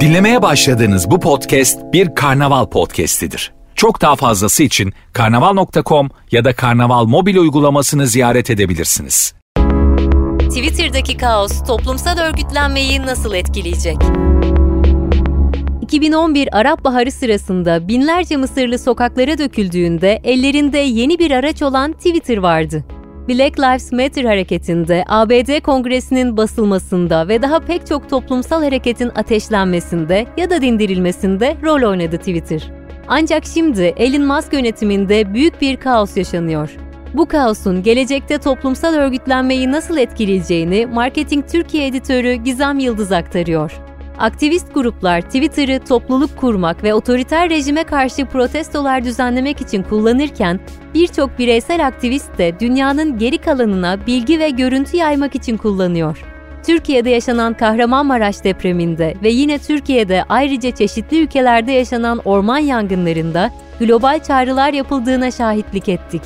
Dinlemeye başladığınız bu podcast bir karnaval podcastidir. Çok daha fazlası için karnaval.com ya da karnaval mobil uygulamasını ziyaret edebilirsiniz. Twitter'daki kaos toplumsal örgütlenmeyi nasıl etkileyecek? 2011 Arap Baharı sırasında binlerce Mısırlı sokaklara döküldüğünde ellerinde yeni bir araç olan Twitter vardı. Black Lives Matter hareketinde, ABD Kongresi'nin basılmasında ve daha pek çok toplumsal hareketin ateşlenmesinde ya da dindirilmesinde rol oynadı Twitter. Ancak şimdi Elon Musk yönetiminde büyük bir kaos yaşanıyor. Bu kaosun gelecekte toplumsal örgütlenmeyi nasıl etkileyeceğini Marketing Türkiye editörü Gizem Yıldız aktarıyor. Aktivist gruplar Twitter'ı topluluk kurmak ve otoriter rejime karşı protestolar düzenlemek için kullanırken birçok bireysel aktivist de dünyanın geri kalanına bilgi ve görüntü yaymak için kullanıyor. Türkiye'de yaşanan Kahramanmaraş depreminde ve yine Türkiye'de ayrıca çeşitli ülkelerde yaşanan orman yangınlarında global çağrılar yapıldığına şahitlik ettik.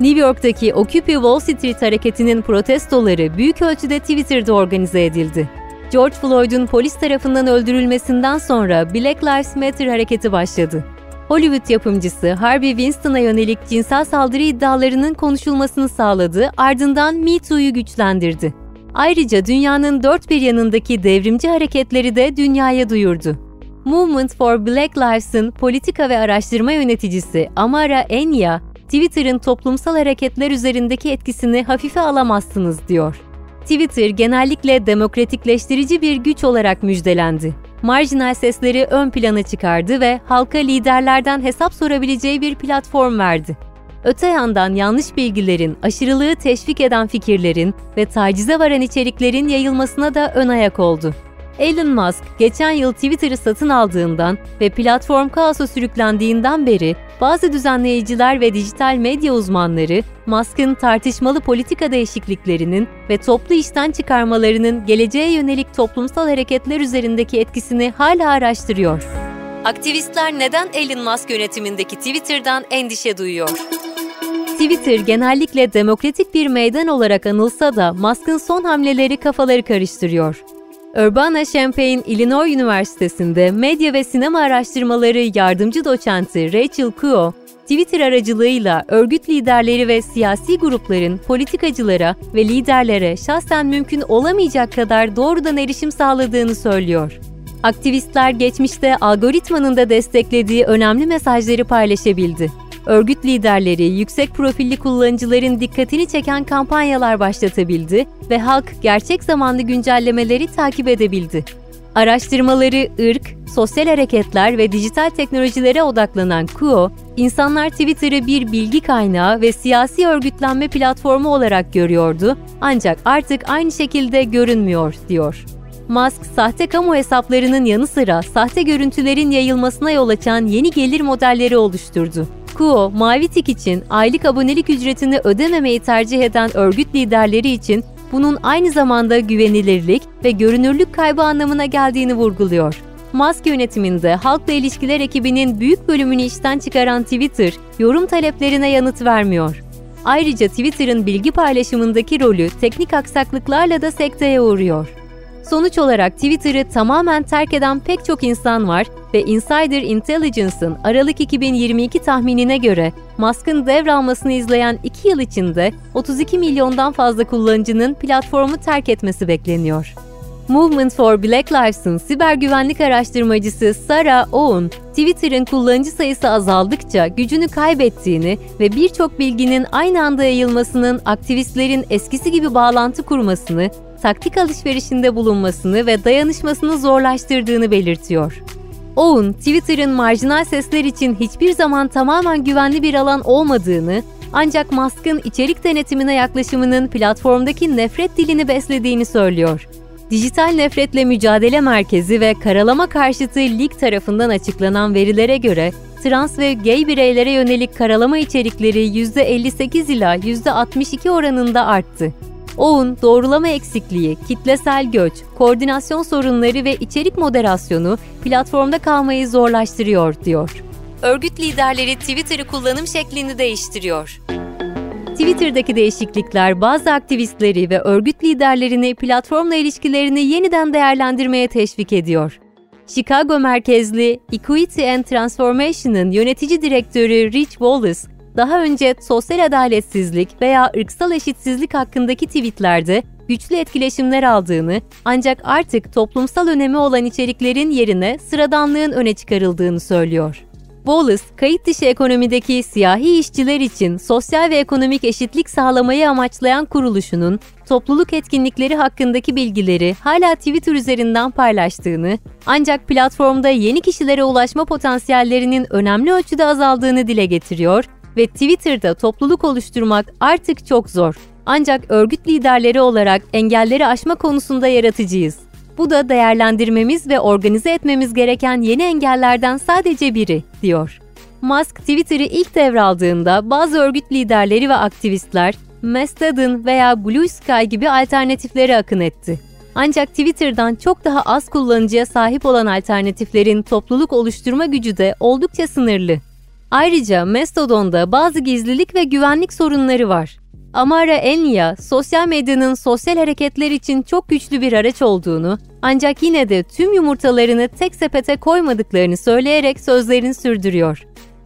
New York'taki Occupy Wall Street hareketinin protestoları büyük ölçüde Twitter'da organize edildi. George Floyd'un polis tarafından öldürülmesinden sonra Black Lives Matter hareketi başladı. Hollywood yapımcısı Harvey Weinstein'a yönelik cinsel saldırı iddialarının konuşulmasını sağladı, ardından Me Too'yu güçlendirdi. Ayrıca dünyanın dört bir yanındaki devrimci hareketleri de dünyaya duyurdu. Movement for Black Lives'ın politika ve araştırma yöneticisi Amara Enya, Twitter'ın toplumsal hareketler üzerindeki etkisini hafife alamazsınız diyor. Twitter genellikle demokratikleştirici bir güç olarak müjdelendi. Marjinal sesleri ön plana çıkardı ve halka liderlerden hesap sorabileceği bir platform verdi. Öte yandan yanlış bilgilerin, aşırılığı teşvik eden fikirlerin ve tacize varan içeriklerin yayılmasına da ön ayak oldu. Elon Musk geçen yıl Twitter'ı satın aldığından ve platform kaosa sürüklendiğinden beri bazı düzenleyiciler ve dijital medya uzmanları Musk'ın tartışmalı politika değişikliklerinin ve toplu işten çıkarmalarının geleceğe yönelik toplumsal hareketler üzerindeki etkisini hala araştırıyor. Aktivistler neden Elon Musk yönetimindeki Twitter'dan endişe duyuyor? Twitter genellikle demokratik bir meydan olarak anılsa da Musk'ın son hamleleri kafaları karıştırıyor. Urbana-Champaign Illinois Üniversitesi'nde medya ve sinema araştırmaları yardımcı doçenti Rachel Kuo, Twitter aracılığıyla örgüt liderleri ve siyasi grupların politikacılara ve liderlere şahsen mümkün olamayacak kadar doğrudan erişim sağladığını söylüyor. Aktivistler geçmişte algoritmanın da desteklediği önemli mesajları paylaşabildi örgüt liderleri yüksek profilli kullanıcıların dikkatini çeken kampanyalar başlatabildi ve halk gerçek zamanlı güncellemeleri takip edebildi. Araştırmaları ırk, sosyal hareketler ve dijital teknolojilere odaklanan Kuo, insanlar Twitter'ı bir bilgi kaynağı ve siyasi örgütlenme platformu olarak görüyordu ancak artık aynı şekilde görünmüyor, diyor. Musk, sahte kamu hesaplarının yanı sıra sahte görüntülerin yayılmasına yol açan yeni gelir modelleri oluşturdu. Kuo, Mavi Tik için aylık abonelik ücretini ödememeyi tercih eden örgüt liderleri için bunun aynı zamanda güvenilirlik ve görünürlük kaybı anlamına geldiğini vurguluyor. Musk yönetiminde halkla ilişkiler ekibinin büyük bölümünü işten çıkaran Twitter, yorum taleplerine yanıt vermiyor. Ayrıca Twitter'ın bilgi paylaşımındaki rolü teknik aksaklıklarla da sekteye uğruyor. Sonuç olarak Twitter'ı tamamen terk eden pek çok insan var ve Insider Intelligence'ın Aralık 2022 tahminine göre Musk'ın devralmasını izleyen 2 yıl içinde 32 milyondan fazla kullanıcının platformu terk etmesi bekleniyor. Movement for Black Lives'ın siber güvenlik araştırmacısı Sarah Owen, Twitter'ın kullanıcı sayısı azaldıkça gücünü kaybettiğini ve birçok bilginin aynı anda yayılmasının aktivistlerin eskisi gibi bağlantı kurmasını taktik alışverişinde bulunmasını ve dayanışmasını zorlaştırdığını belirtiyor. Owen, Twitter'ın marjinal sesler için hiçbir zaman tamamen güvenli bir alan olmadığını, ancak Musk'ın içerik denetimine yaklaşımının platformdaki nefret dilini beslediğini söylüyor. Dijital Nefretle Mücadele Merkezi ve Karalama Karşıtı Lig tarafından açıklanan verilere göre trans ve gay bireylere yönelik karalama içerikleri %58 ila %62 oranında arttı. OUN, doğrulama eksikliği, kitlesel göç, koordinasyon sorunları ve içerik moderasyonu platformda kalmayı zorlaştırıyor, diyor. Örgüt liderleri Twitter'ı kullanım şeklini değiştiriyor. Twitter'daki değişiklikler bazı aktivistleri ve örgüt liderlerini platformla ilişkilerini yeniden değerlendirmeye teşvik ediyor. Chicago merkezli Equity and Transformation'ın yönetici direktörü Rich Wallace, daha önce sosyal adaletsizlik veya ırksal eşitsizlik hakkındaki tweetlerde güçlü etkileşimler aldığını ancak artık toplumsal önemi olan içeriklerin yerine sıradanlığın öne çıkarıldığını söylüyor. Wallace, kayıt dışı ekonomideki siyahi işçiler için sosyal ve ekonomik eşitlik sağlamayı amaçlayan kuruluşunun topluluk etkinlikleri hakkındaki bilgileri hala Twitter üzerinden paylaştığını, ancak platformda yeni kişilere ulaşma potansiyellerinin önemli ölçüde azaldığını dile getiriyor ve Twitter'da topluluk oluşturmak artık çok zor. Ancak örgüt liderleri olarak engelleri aşma konusunda yaratıcıyız. Bu da değerlendirmemiz ve organize etmemiz gereken yeni engellerden sadece biri, diyor. Musk Twitter'ı ilk devraldığında bazı örgüt liderleri ve aktivistler Mastodon veya Blue Sky gibi alternatiflere akın etti. Ancak Twitter'dan çok daha az kullanıcıya sahip olan alternatiflerin topluluk oluşturma gücü de oldukça sınırlı. Ayrıca Mastodon'da bazı gizlilik ve güvenlik sorunları var. Amara Enya, sosyal medyanın sosyal hareketler için çok güçlü bir araç olduğunu, ancak yine de tüm yumurtalarını tek sepete koymadıklarını söyleyerek sözlerini sürdürüyor.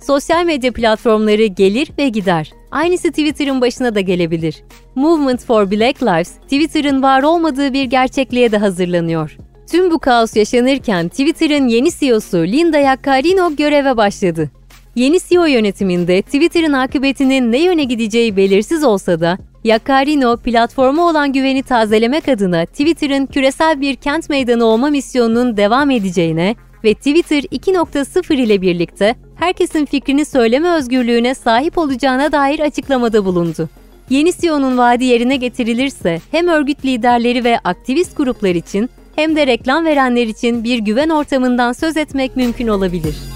Sosyal medya platformları gelir ve gider. Aynısı Twitter'ın başına da gelebilir. Movement for Black Lives, Twitter'ın var olmadığı bir gerçekliğe de hazırlanıyor. Tüm bu kaos yaşanırken Twitter'ın yeni CEO'su Linda Yaccarino göreve başladı. Yeni CEO yönetiminde Twitter'ın akıbetinin ne yöne gideceği belirsiz olsa da Yaccarino platforma olan güveni tazelemek adına Twitter'ın küresel bir kent meydanı olma misyonunun devam edeceğine ve Twitter 2.0 ile birlikte herkesin fikrini söyleme özgürlüğüne sahip olacağına dair açıklamada bulundu. Yeni CEO'nun vaadi yerine getirilirse hem örgüt liderleri ve aktivist gruplar için hem de reklam verenler için bir güven ortamından söz etmek mümkün olabilir.